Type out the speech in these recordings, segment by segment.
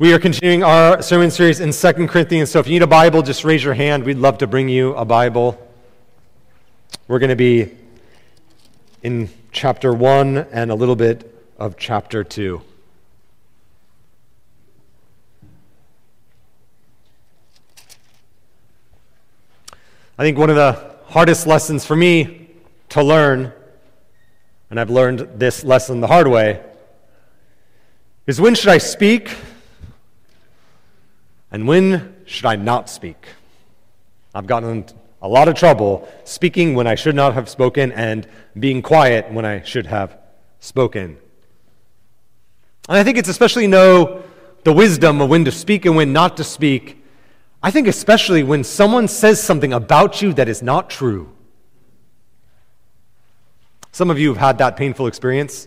We are continuing our sermon series in 2 Corinthians. So if you need a Bible, just raise your hand. We'd love to bring you a Bible. We're going to be in chapter 1 and a little bit of chapter 2. I think one of the hardest lessons for me to learn, and I've learned this lesson the hard way, is when should I speak and when should I not speak? I've gotten a lot of trouble speaking when I should not have spoken and being quiet when I should have spoken. And I think it's especially know the wisdom of when to speak and when not to speak. I think especially when someone says something about you that is not true. Some of you have had that painful experience,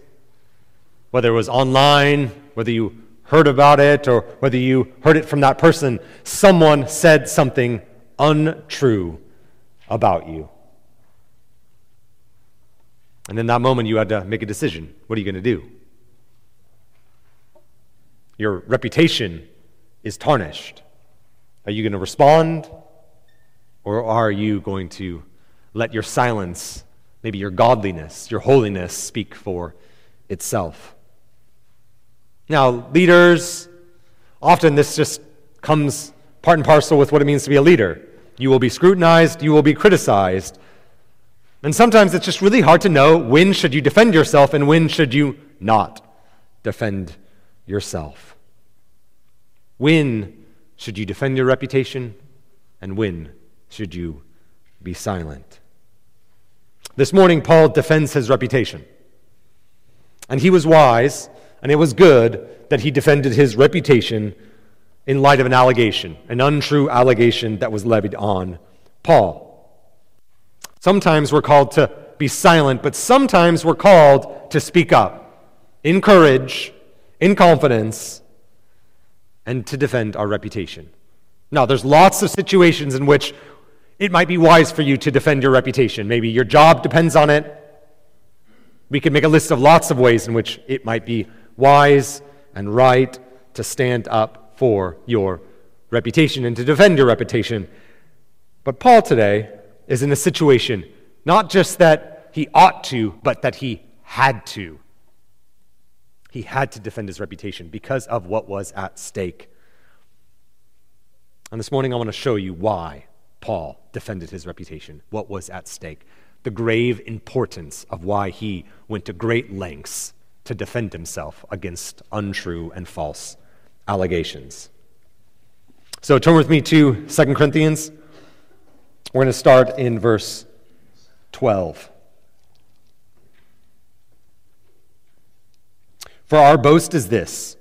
whether it was online, whether you heard about it or whether you heard it from that person, someone said something untrue about you. And in that moment, you had to make a decision. What are you going to do? Your reputation is tarnished. Are you going to respond? Or are you going to let your silence, maybe your godliness, your holiness, speak for itself? Now, leaders, often this just comes part and parcel with what it means to be a leader. You will be scrutinized, you will be criticized. And sometimes it's just really hard to know when should you defend yourself and when should you not defend yourself. When should you defend your reputation and when should you be silent? This morning, Paul defends his reputation. And he was wise and it was good that he defended his reputation in light of an allegation, an untrue allegation that was levied on Paul. Sometimes we're called to be silent, but sometimes we're called to speak up in courage, in confidence, and to defend our reputation. Now, there's lots of situations in which it might be wise for you to defend your reputation. Maybe your job depends on it. We could make a list of lots of ways in which it might be wise and right to stand up for your reputation and to defend your reputation. But Paul today is in a situation not just that he ought to, but that he had to. He had to defend his reputation because of what was at stake. And this morning I want to show you why Paul defended his reputation, what was at stake, the grave importance of why he went to great lengths to defend himself against untrue and false allegations. So turn with me to 2 Corinthians. We're going to start in verse 12. For our boast is this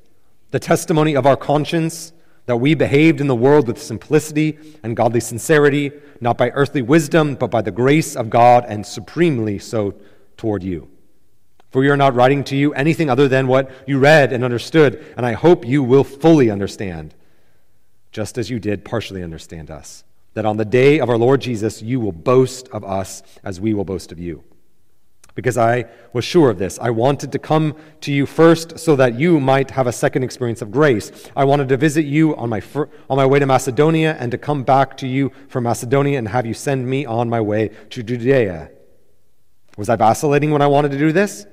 the testimony of our conscience that we behaved in the world with simplicity and godly sincerity, not by earthly wisdom, but by the grace of God, and supremely so toward you. For we are not writing to you anything other than what you read and understood, and I hope you will fully understand, just as you did partially understand us, that on the day of our Lord Jesus you will boast of us as we will boast of you. Because I was sure of this. I wanted to come to you first so that you might have a second experience of grace. I wanted to visit you on my, fir- on my way to Macedonia and to come back to you from Macedonia and have you send me on my way to Judea. Was I vacillating when I wanted to do this?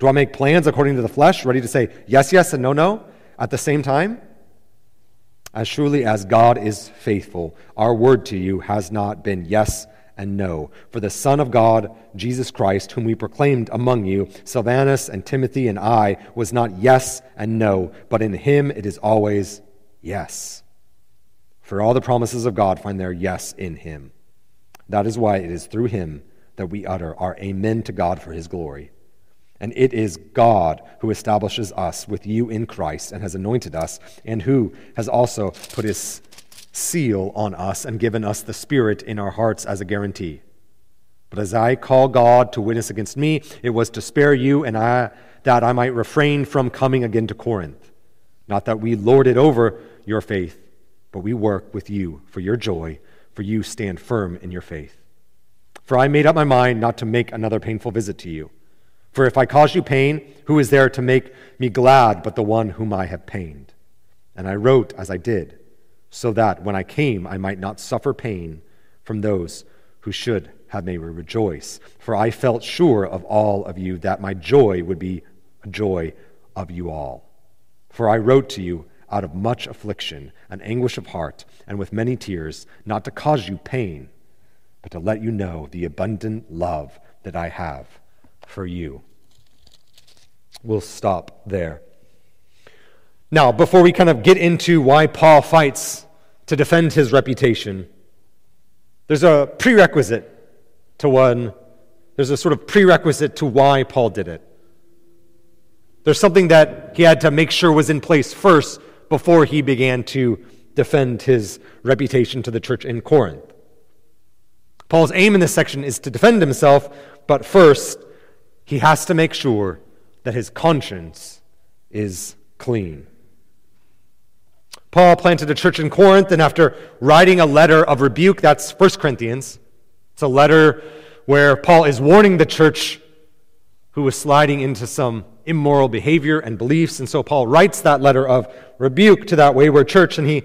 Do I make plans according to the flesh, ready to say yes, yes, and no, no at the same time? As surely as God is faithful, our word to you has not been yes and no. For the Son of God, Jesus Christ, whom we proclaimed among you, Silvanus and Timothy and I, was not yes and no, but in him it is always yes. For all the promises of God find their yes in him. That is why it is through him that we utter our amen to God for his glory. And it is God who establishes us with you in Christ and has anointed us, and who has also put his seal on us and given us the Spirit in our hearts as a guarantee. But as I call God to witness against me, it was to spare you and I, that I might refrain from coming again to Corinth. Not that we lord it over your faith, but we work with you for your joy, for you stand firm in your faith. For I made up my mind not to make another painful visit to you. For if I cause you pain, who is there to make me glad but the one whom I have pained? and I wrote as I did, so that when I came I might not suffer pain from those who should have made me rejoice. For I felt sure of all of you that my joy would be a joy of you all. For I wrote to you out of much affliction and anguish of heart, and with many tears, not to cause you pain, but to let you know the abundant love that I have for you. We'll stop there. Now, before we kind of get into why Paul fights to defend his reputation, there's a prerequisite to one, there's a sort of prerequisite to why Paul did it. There's something that he had to make sure was in place first before he began to defend his reputation to the church in Corinth. Paul's aim in this section is to defend himself, but first, he has to make sure that his conscience is clean. Paul planted a church in Corinth, and after writing a letter of rebuke, that's 1 Corinthians, it's a letter where Paul is warning the church who was sliding into some immoral behavior and beliefs. And so Paul writes that letter of rebuke to that wayward church, and he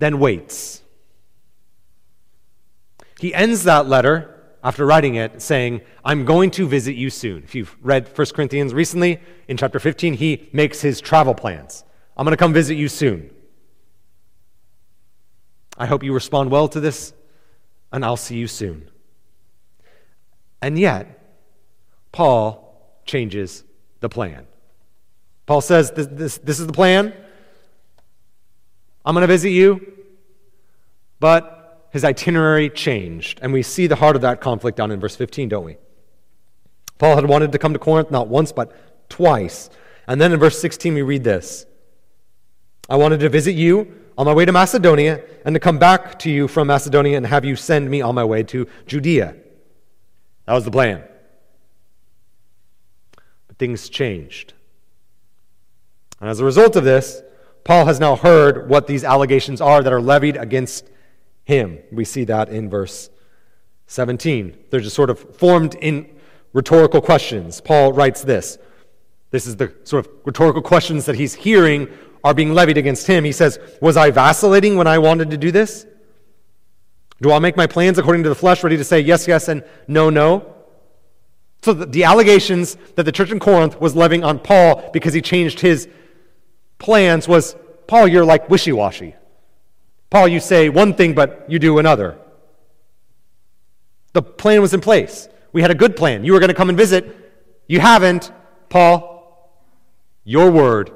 then waits. He ends that letter after writing it saying, I'm going to visit you soon. If you've read 1 Corinthians recently, in chapter 15, he makes his travel plans. I'm going to come visit you soon. I hope you respond well to this, and I'll see you soon. And yet, Paul changes the plan. Paul says, This, this, this is the plan. I'm going to visit you. But his itinerary changed. And we see the heart of that conflict down in verse 15, don't we? Paul had wanted to come to Corinth not once, but twice. And then in verse 16, we read this I wanted to visit you on my way to Macedonia and to come back to you from Macedonia and have you send me on my way to Judea. That was the plan But things changed. And as a result of this, Paul has now heard what these allegations are that are levied against him. We see that in verse 17. They're just sort of formed in rhetorical questions. Paul writes this. This is the sort of rhetorical questions that he's hearing are being levied against him. He says, Was I vacillating when I wanted to do this? Do I make my plans according to the flesh, ready to say yes, yes, and no, no? So the, the allegations that the church in Corinth was levying on Paul because he changed his plans was Paul, you're like wishy washy. Paul, you say one thing, but you do another. The plan was in place. We had a good plan. You were going to come and visit. You haven't. Paul, your word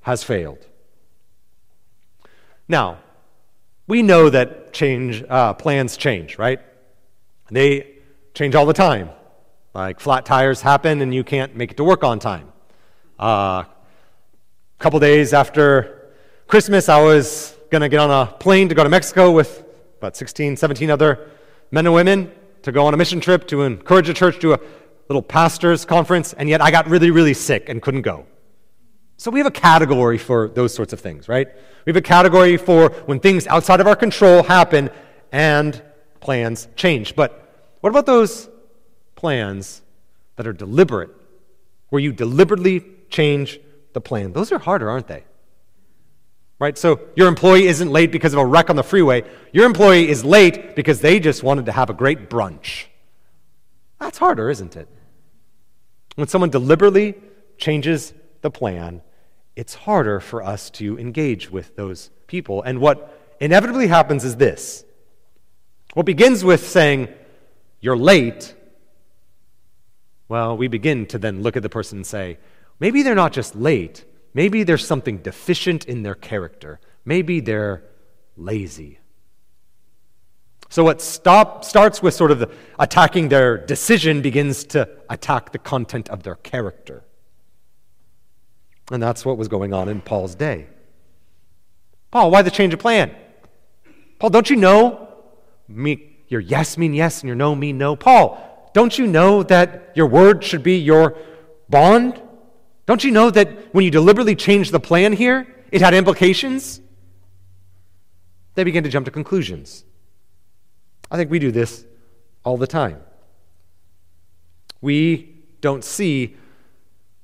has failed. Now, we know that change uh, plans change, right? They change all the time. Like flat tires happen and you can't make it to work on time. A uh, couple days after Christmas, I was going to get on a plane to go to Mexico with about 16, 17 other men and women to go on a mission trip to encourage a church to a little pastor's conference, and yet I got really, really sick and couldn't go. So we have a category for those sorts of things, right? We have a category for when things outside of our control happen and plans change. But what about those plans that are deliberate, where you deliberately change the plan. Those are harder, aren't they? Right? So your employee isn't late because of a wreck on the freeway. Your employee is late because they just wanted to have a great brunch. That's harder, isn't it? When someone deliberately changes the plan, it's harder for us to engage with those people. And what inevitably happens is this what begins with saying, You're late, well, we begin to then look at the person and say, maybe they're not just late, maybe there's something deficient in their character, maybe they're lazy. So, what stop, starts with sort of the, attacking their decision begins to attack the content of their character. And that's what was going on in Paul's day. Paul, why the change of plan? Paul, don't you know? Me, your yes mean yes and your no mean no. Paul, don't you know that your word should be your bond? Don't you know that when you deliberately changed the plan here, it had implications? They begin to jump to conclusions. I think we do this all the time. We don't see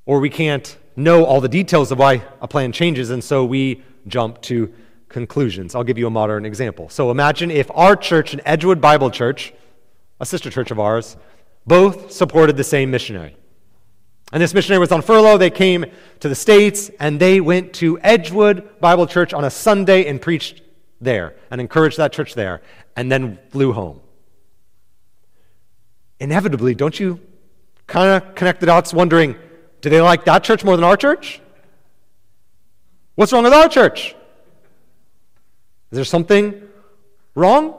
or we can't know all the details of why a plan changes, and so we jump to conclusions. I'll give you a modern example. So imagine if our church and Edgewood Bible Church, a sister church of ours, both supported the same missionary. And this missionary was on furlough. They came to the States and they went to Edgewood Bible Church on a Sunday and preached there and encouraged that church there and then flew home. Inevitably, don't you kind of connect the dots wondering, do they like that church more than our church? What's wrong with our church? Is there something wrong?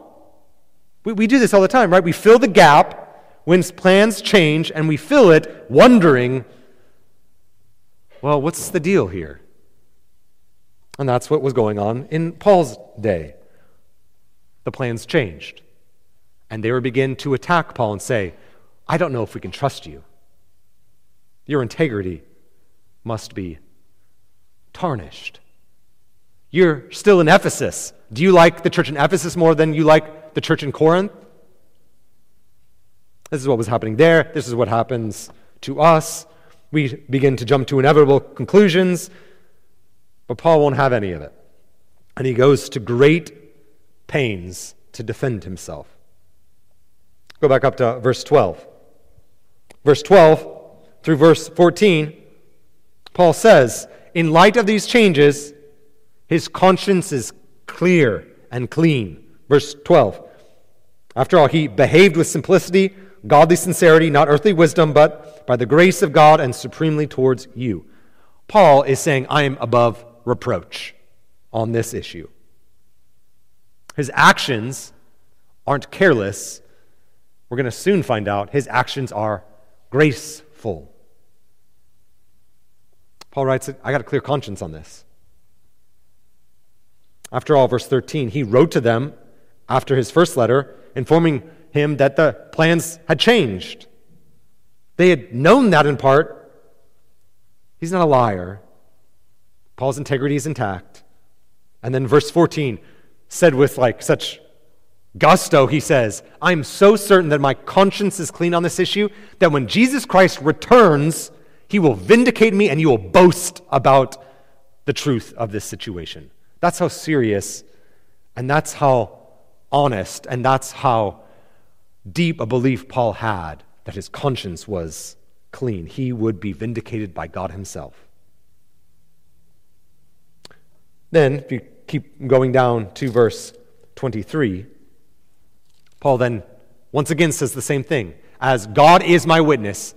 We, we do this all the time, right? We fill the gap when plans change and we fill it wondering, well, what's the deal here? And that's what was going on in Paul's day. The plans changed. And they would begin to attack Paul and say, I don't know if we can trust you. Your integrity must be tarnished. You're still in Ephesus. Do you like the church in Ephesus more than you like the church in Corinth? This is what was happening there. This is what happens to us. We begin to jump to inevitable conclusions, but Paul won't have any of it. And he goes to great pains to defend himself. Go back up to verse 12. Verse 12 through verse 14, Paul says, In light of these changes, his conscience is clear and clean. Verse 12. After all, he behaved with simplicity, godly sincerity, not earthly wisdom, but by the grace of God and supremely towards you. Paul is saying, I am above reproach on this issue. His actions aren't careless. We're going to soon find out his actions are graceful. Paul writes, I got a clear conscience on this. After all, verse 13, he wrote to them after his first letter, informing him that the plans had changed. They had known that in part. He's not a liar. Paul's integrity is intact. And then verse 14 said with like such gusto, he says, I'm so certain that my conscience is clean on this issue that when Jesus Christ returns, he will vindicate me and you will boast about the truth of this situation. That's how serious and that's how honest and that's how deep a belief Paul had that his conscience was clean. He would be vindicated by God himself. Then, if you keep going down to verse 23, Paul then once again says the same thing. As God is my witness,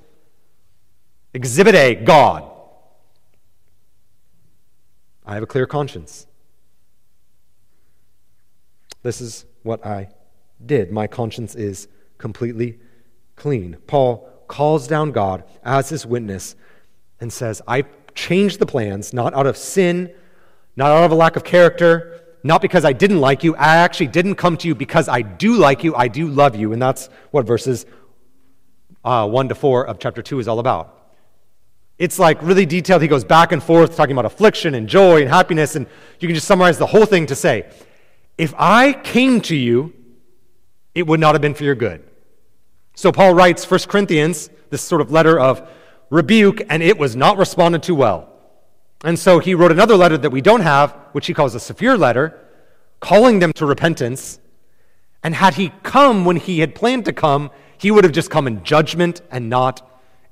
Exhibit A, God. I have a clear conscience. This is what I did. My conscience is completely clean. Paul calls down God as his witness and says, I changed the plans, not out of sin, not out of a lack of character, not because I didn't like you. I actually didn't come to you because I do like you, I do love you. And that's what verses uh, 1 to 4 of chapter 2 is all about. It's like really detailed. He goes back and forth talking about affliction and joy and happiness, and you can just summarize the whole thing to say, if I came to you, it would not have been for your good. So Paul writes 1 Corinthians, this sort of letter of rebuke, and it was not responded to well. And so he wrote another letter that we don't have, which he calls a severe letter, calling them to repentance. And had he come when he had planned to come, he would have just come in judgment and not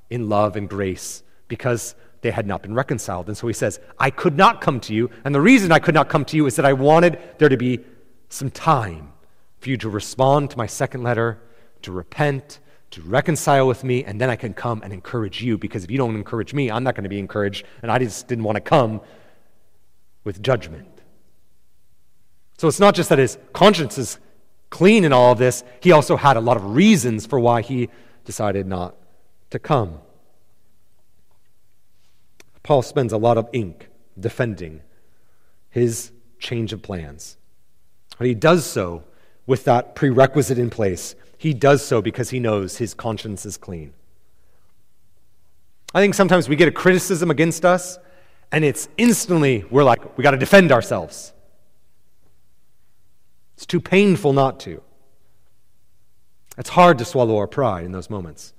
in love and grace because they had not been reconciled. And so he says, I could not come to you. And the reason I could not come to you is that I wanted there to be some time for you to respond to my second letter, to repent, to reconcile with me, and then I can come and encourage you. Because if you don't encourage me, I'm not going to be encouraged. And I just didn't want to come with judgment. So it's not just that his conscience is clean in all of this, he also had a lot of reasons for why he decided not to come. Paul spends a lot of ink defending his change of plans. But he does so with that prerequisite in place. He does so because he knows his conscience is clean. I think sometimes we get a criticism against us, and it's instantly, we're like, we got to defend ourselves. It's too painful not to. It's hard to swallow our pride in those moments.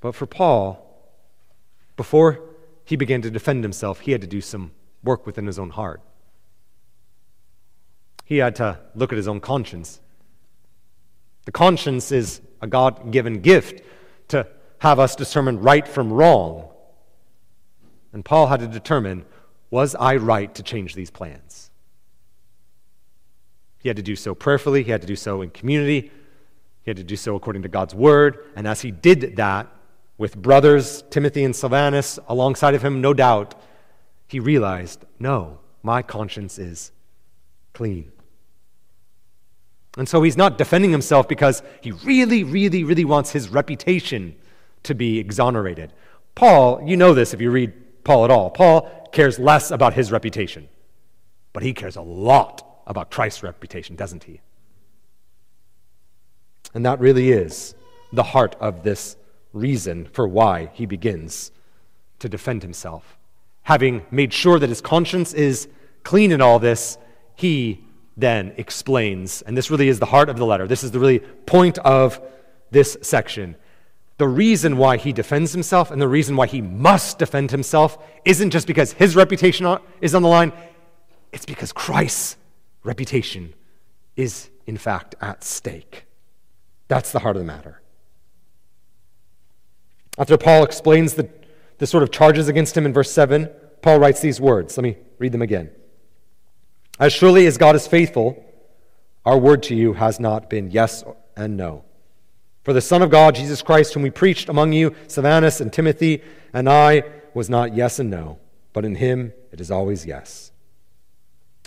But for Paul, before he began to defend himself, he had to do some work within his own heart. He had to look at his own conscience. The conscience is a God given gift to have us determine right from wrong. And Paul had to determine was I right to change these plans? He had to do so prayerfully, he had to do so in community, he had to do so according to God's word. And as he did that, with brothers, Timothy and Silvanus, alongside of him, no doubt, he realized no, my conscience is clean. And so he's not defending himself because he really, really, really wants his reputation to be exonerated. Paul, you know this if you read Paul at all. Paul cares less about his reputation, but he cares a lot about Christ's reputation, doesn't he? And that really is the heart of this reason for why he begins to defend himself. Having made sure that his conscience is clean in all this, he then explains, and this really is the heart of the letter. This is the really point of this section. The reason why he defends himself and the reason why he must defend himself isn't just because his reputation is on the line, it's because Christ's reputation is, in fact, at stake. That's the heart of the matter. After Paul explains the, the sort of charges against him in verse 7, Paul writes these words. Let me read them again. As surely as God is faithful, our word to you has not been yes and no. For the Son of God, Jesus Christ, whom we preached among you, Silvanus and Timothy, and I, was not yes and no, but in him it is always yes.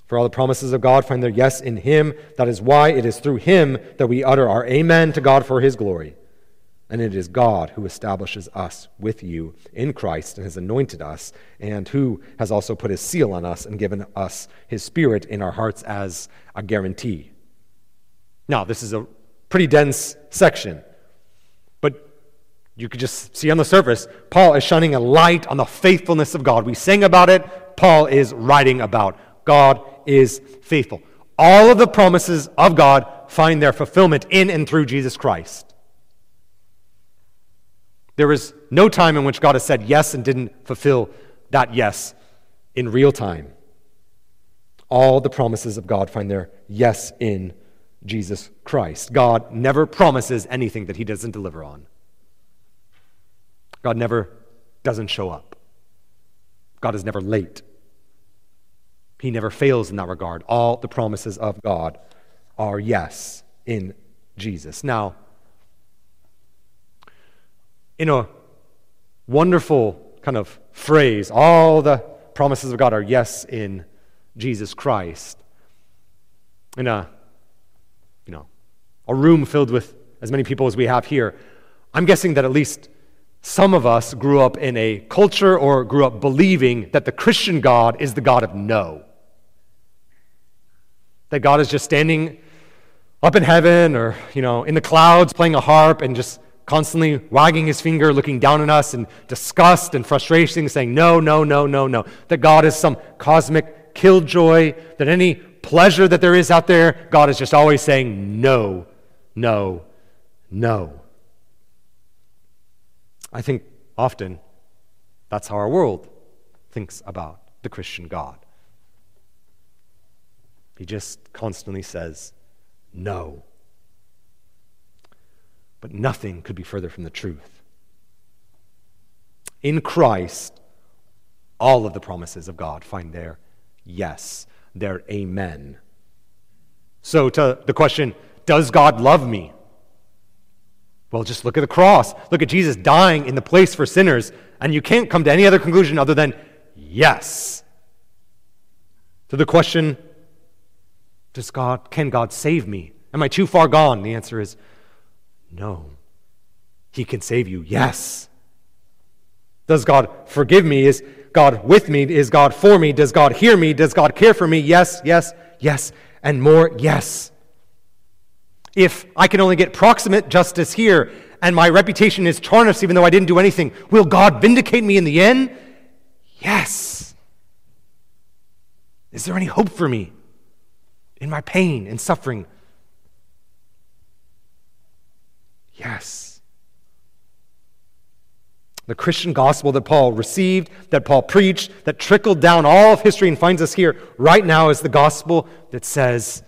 For all the promises of God find their yes in him. That is why it is through him that we utter our amen to God for his glory. And it is God who establishes us with you in Christ and has anointed us, and who has also put his seal on us and given us his spirit in our hearts as a guarantee. Now, this is a pretty dense section, but you could just see on the surface, Paul is shining a light on the faithfulness of God. We sing about it, Paul is writing about. God is faithful. All of the promises of God find their fulfillment in and through Jesus Christ. There is no time in which God has said yes and didn't fulfill that yes in real time. All the promises of God find their yes in Jesus Christ. God never promises anything that he doesn't deliver on. God never doesn't show up. God is never late. He never fails in that regard. All the promises of God are yes in Jesus. Now, in a wonderful kind of phrase, all the promises of God are yes in Jesus Christ. In a, you know, a room filled with as many people as we have here, I'm guessing that at least some of us grew up in a culture or grew up believing that the Christian God is the God of no. That God is just standing up in heaven or, you know, in the clouds playing a harp and just constantly wagging his finger, looking down on us in disgust and frustration, saying, No, no, no, no, no. That God is some cosmic killjoy, that any pleasure that there is out there, God is just always saying, No, no, no. I think often that's how our world thinks about the Christian God. He just constantly says, No. But nothing could be further from the truth. In Christ, all of the promises of God find their yes, their amen. So, to the question, does God love me? Well, just look at the cross. Look at Jesus dying in the place for sinners, and you can't come to any other conclusion other than yes. To the question, does God, can God save me? Am I too far gone? The answer is no. He can save you. Yes. Does God forgive me? Is God with me? Is God for me? Does God hear me? Does God care for me? Yes, yes, yes, and more yes. If I can only get proximate justice here and my reputation is tarnished even though I didn't do anything, will God vindicate me in the end? Yes. Is there any hope for me in my pain and suffering? Yes. The Christian gospel that Paul received, that Paul preached, that trickled down all of history and finds us here right now is the gospel that says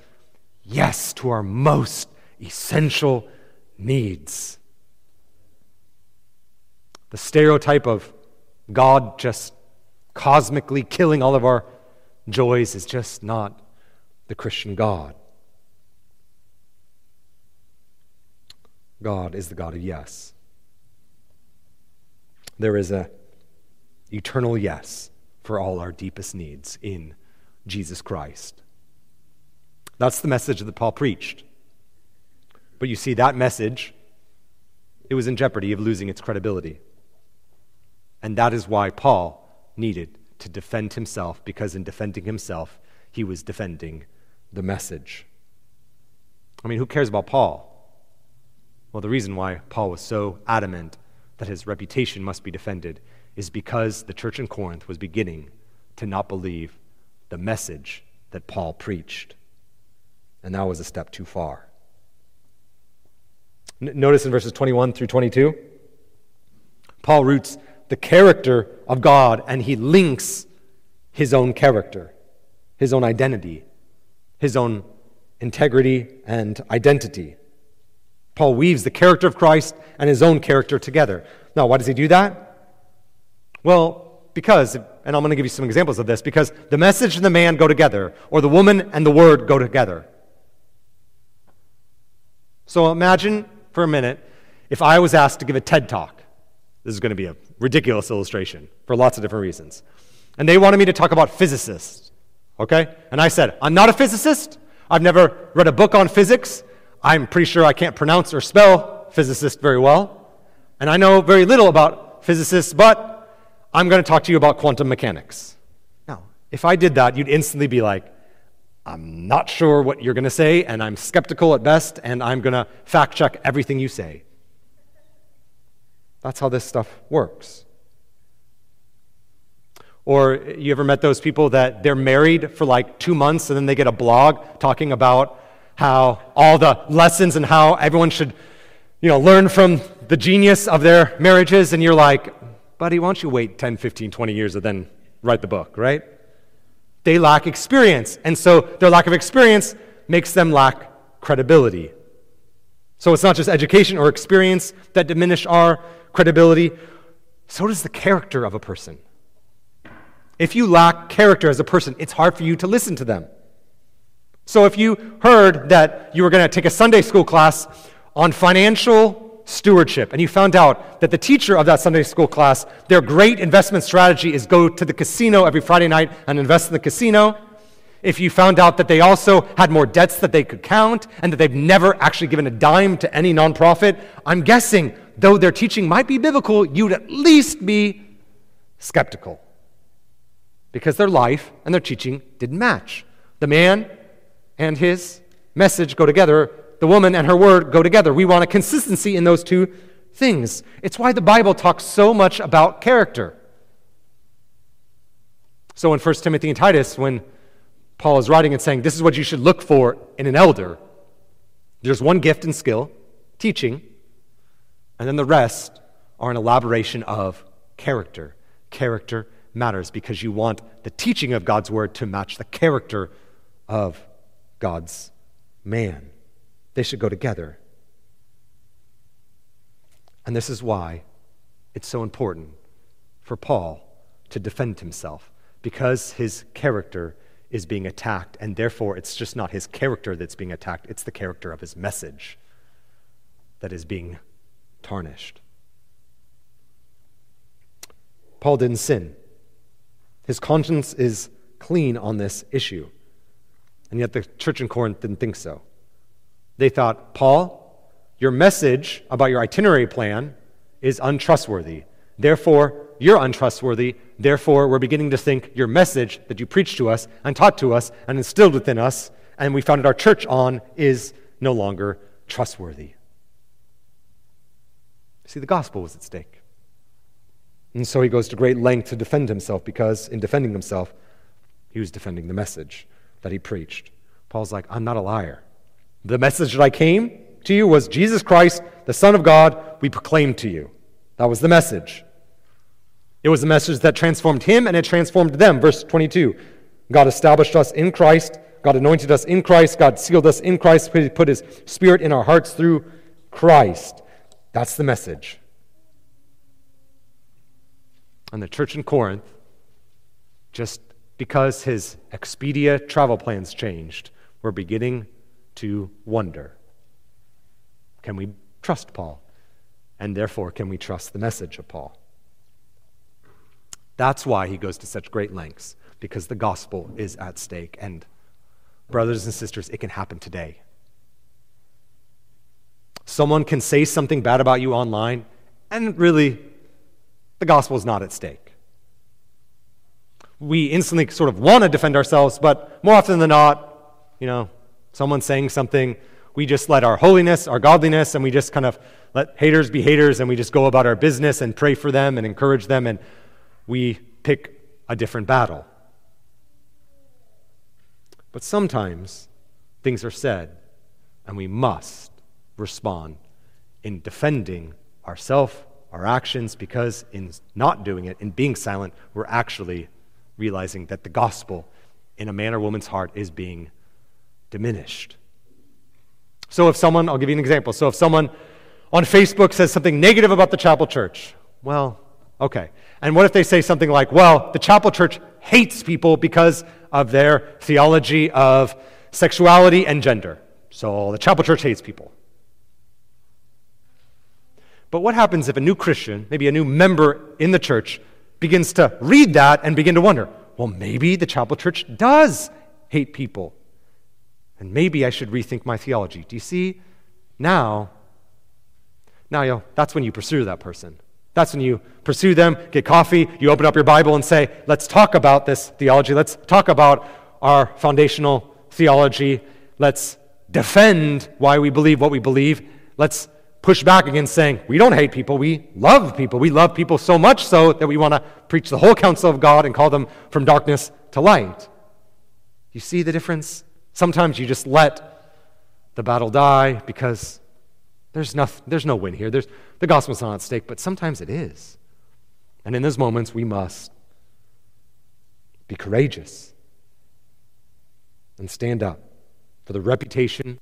yes to our most essential needs. The stereotype of God just cosmically killing all of our joys is just not the Christian God. God is the God of yes. There is a eternal yes for all our deepest needs in Jesus Christ. That's the message that Paul preached. But you see, that message, it was in jeopardy of losing its credibility. And that is why Paul needed to defend himself, because in defending himself, he was defending the message. I mean, who cares about Paul? Well, the reason why Paul was so adamant that his reputation must be defended is because the church in Corinth was beginning to not believe the message that Paul preached. And that was a step too far. Notice in verses 21 through 22, Paul roots the character of God and he links his own character, his own identity, his own integrity and identity. Paul weaves the character of Christ and his own character together. Now, why does he do that? Well, because, and I'm going to give you some examples of this, because the message and the man go together, or the woman and the word go together. So imagine for a minute if I was asked to give a TED talk. This is going to be a ridiculous illustration for lots of different reasons. And they wanted me to talk about physicists, okay? And I said, I'm not a physicist. I've never read a book on physics. I'm pretty sure I can't pronounce or spell physicist very well. And I know very little about physicists, but I'm going to talk to you about quantum mechanics. Now, if I did that, you'd instantly be like, I'm not sure what you're going to say, and I'm skeptical at best, and I'm going to fact check everything you say. That's how this stuff works. Or you ever met those people that they're married for like two months and then they get a blog talking about how all the lessons and how everyone should, you know, learn from the genius of their marriages, and you're like, buddy, why don't you wait 10, 15, 20 years and then write the book, right? They lack experience, and so their lack of experience makes them lack credibility. So it's not just education or experience that diminish our credibility, so does the character of a person. If you lack character as a person, it's hard for you to listen to them. So if you heard that you were going to take a Sunday school class on financial stewardship and you found out that the teacher of that Sunday school class, their great investment strategy is go to the casino every Friday night and invest in the casino, if you found out that they also had more debts that they could count and that they've never actually given a dime to any nonprofit, I'm guessing, though their teaching might be biblical, you'd at least be skeptical because their life and their teaching didn't match. The man and his message go together, the woman and her word go together. We want a consistency in those two things. It's why the Bible talks so much about character. So in 1 Timothy and Titus, when Paul is writing and saying, This is what you should look for in an elder, there's one gift and skill, teaching, and then the rest are an elaboration of character. Character matters because you want the teaching of God's word to match the character of God's man. They should go together. And this is why it's so important for Paul to defend himself, because his character is being attacked, and therefore it's just not his character that's being attacked, it's the character of his message that is being tarnished. Paul didn't sin. His conscience is clean on this issue. And yet the church in Corinth didn't think so. They thought, Paul, your message about your itinerary plan is untrustworthy. Therefore, you're untrustworthy. Therefore, we're beginning to think your message that you preached to us and taught to us and instilled within us and we founded our church on is no longer trustworthy. See, the gospel was at stake. And so he goes to great length to defend himself because, in defending himself, he was defending the message that he preached. Paul's like, I'm not a liar. The message that I came to you was Jesus Christ, the Son of God, we proclaimed to you. That was the message. It was a message that transformed him and it transformed them. Verse 22 God established us in Christ, God anointed us in Christ, God sealed us in Christ, He put his spirit in our hearts through Christ. That's the message. And the church in Corinth, just because his Expedia travel plans changed, we're beginning to wonder can we trust Paul? And therefore, can we trust the message of Paul? That's why he goes to such great lengths, because the gospel is at stake. And, brothers and sisters, it can happen today. Someone can say something bad about you online, and really, the gospel is not at stake. We instantly sort of want to defend ourselves, but more often than not, you know, someone saying something, we just let our holiness, our godliness, and we just kind of let haters be haters, and we just go about our business and pray for them and encourage them, and we pick a different battle. But sometimes things are said, and we must respond in defending ourselves, our actions, because in not doing it, in being silent, we're actually realizing that the gospel in a man or woman's heart is being diminished. So if someone, I'll give you an example. So if someone on Facebook says something negative about the chapel church, well, okay. And what if they say something like, well, the chapel church hates people because of their theology of sexuality and gender. So the chapel church hates people. But what happens if a new Christian, maybe a new member in the church, begins to read that and begin to wonder, well, maybe the chapel church does hate people. And maybe I should rethink my theology. Do you see? Now, now that's when you pursue that person. That's when you pursue them, get coffee, you open up your Bible and say, let's talk about this theology. Let's talk about our foundational theology. Let's defend why we believe what we believe. Let's push back against saying, we don't hate people, we love people. We love people so much so that we want to preach the whole counsel of God and call them from darkness to light. You see the difference? Sometimes you just let the battle die because there's, nothing, there's no win here. There's, the gospel's not at stake, but sometimes it is. And in those moments, we must be courageous and stand up for the reputation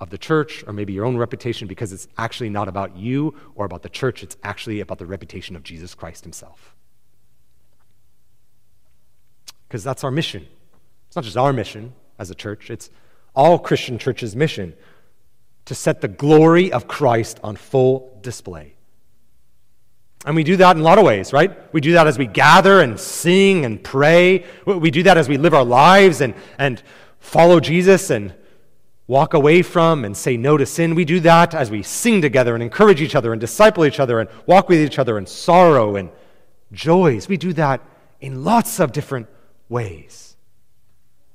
of the church or maybe your own reputation because it's actually not about you or about the church, it's actually about the reputation of Jesus Christ himself. Because that's our mission. It's not just our mission as a church, it's all Christian churches' mission to set the glory of Christ on full display. And we do that in a lot of ways, right? We do that as we gather and sing and pray. We do that as we live our lives and, and follow Jesus and walk away from and say no to sin. We do that as we sing together and encourage each other and disciple each other and walk with each other in sorrow and joys. We do that in lots of different ways.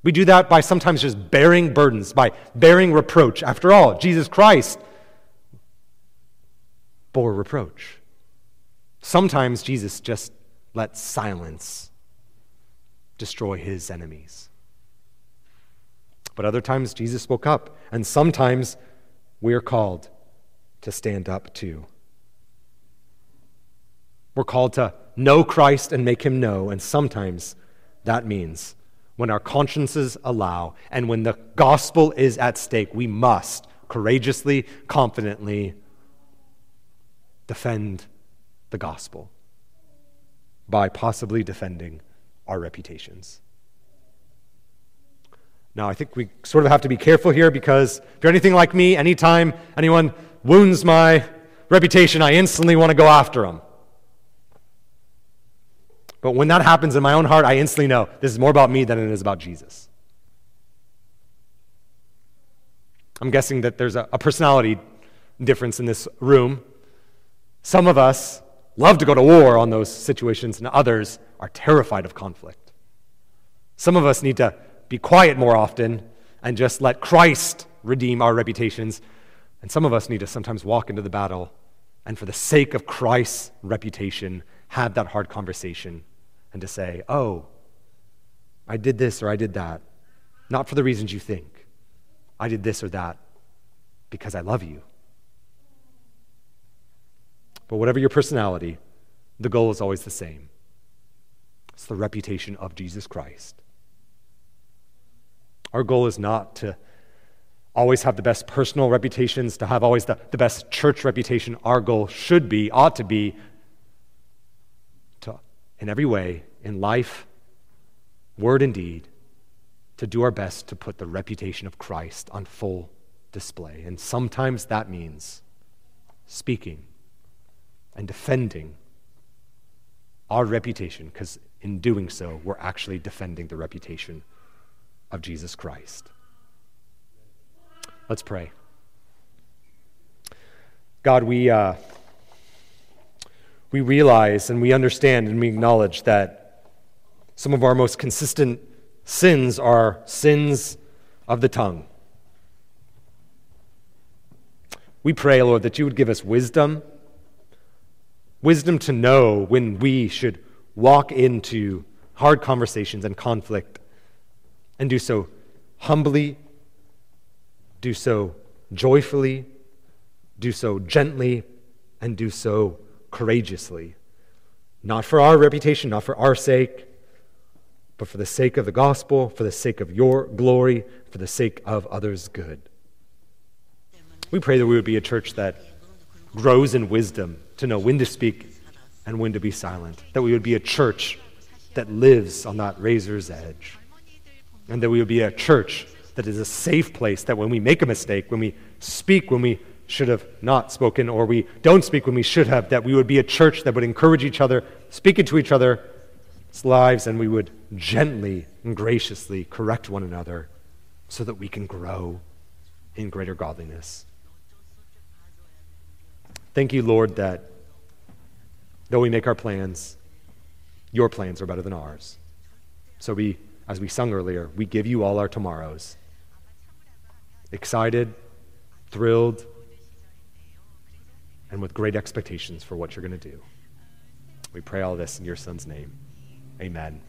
We do that by sometimes just bearing burdens, by bearing reproach. After all, Jesus Christ bore reproach. Sometimes Jesus just let silence destroy his enemies. But other times, Jesus spoke up. And sometimes we're called to stand up too. We're called to know Christ and make him know. And sometimes that means when our consciences allow, and when the gospel is at stake, we must courageously, confidently defend the gospel by possibly defending our reputations. Now, I think we sort of have to be careful here because if you're anything like me, anytime anyone wounds my reputation, I instantly want to go after them. But when that happens in my own heart, I instantly know this is more about me than it is about Jesus. I'm guessing that there's a, a personality difference in this room. Some of us love to go to war on those situations, and others are terrified of conflict. Some of us need to be quiet more often and just let Christ redeem our reputations. And some of us need to sometimes walk into the battle and, for the sake of Christ's reputation, have that hard conversation and to say, oh, I did this or I did that, not for the reasons you think. I did this or that because I love you. But whatever your personality, the goal is always the same it's the reputation of Jesus Christ. Our goal is not to always have the best personal reputations, to have always the, the best church reputation. Our goal should be, ought to be, to, in every way, in life, word, and deed, to do our best to put the reputation of Christ on full display. And sometimes that means speaking and defending our reputation, because in doing so, we're actually defending the reputation of Jesus Christ. Let's pray. God, we, uh, we realize and we understand and we acknowledge that some of our most consistent sins are sins of the tongue. We pray, Lord, that you would give us wisdom, wisdom to know when we should walk into hard conversations and conflict and do so humbly, do so joyfully, do so gently, and do so courageously. Not for our reputation, not for our sake, but for the sake of the gospel, for the sake of your glory, for the sake of others' good. We pray that we would be a church that grows in wisdom to know when to speak and when to be silent. That we would be a church that lives on that razor's edge. And that we would be a church that is a safe place, that when we make a mistake, when we speak when we should have not spoken, or we don't speak when we should have, that we would be a church that would encourage each other, speak into each other's lives, and we would gently and graciously correct one another so that we can grow in greater godliness. Thank you, Lord, that Though we make our plans, your plans are better than ours. So we, as we sung earlier, we give you all our tomorrows. Excited, thrilled, and with great expectations for what you're going to do. We pray all this in your son's name. Amen.